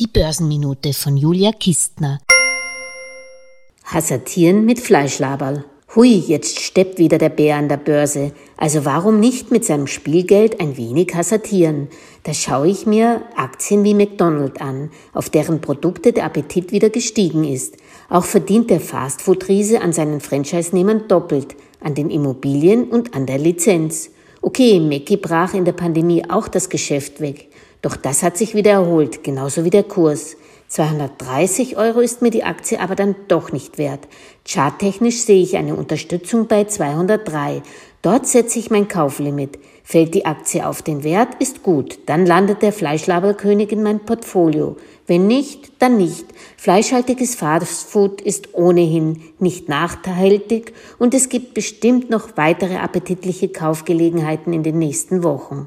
Die Börsenminute von Julia Kistner. Hasartieren mit Fleischlaberl. Hui, jetzt steppt wieder der Bär an der Börse. Also warum nicht mit seinem Spielgeld ein wenig hasartieren? Da schaue ich mir Aktien wie McDonald an, auf deren Produkte der Appetit wieder gestiegen ist. Auch verdient der Fastfood-Riese an seinen Franchise-Nehmern doppelt, an den Immobilien und an der Lizenz. Okay, Mackie brach in der Pandemie auch das Geschäft weg. Doch das hat sich wieder erholt, genauso wie der Kurs. 230 Euro ist mir die Aktie aber dann doch nicht wert. Charttechnisch sehe ich eine Unterstützung bei 203. Dort setze ich mein Kauflimit. Fällt die Aktie auf den Wert, ist gut. Dann landet der Fleischlaberkönig in mein Portfolio. Wenn nicht, dann nicht. Fleischhaltiges Fastfood ist ohnehin nicht nachteilig und es gibt bestimmt noch weitere appetitliche Kaufgelegenheiten in den nächsten Wochen.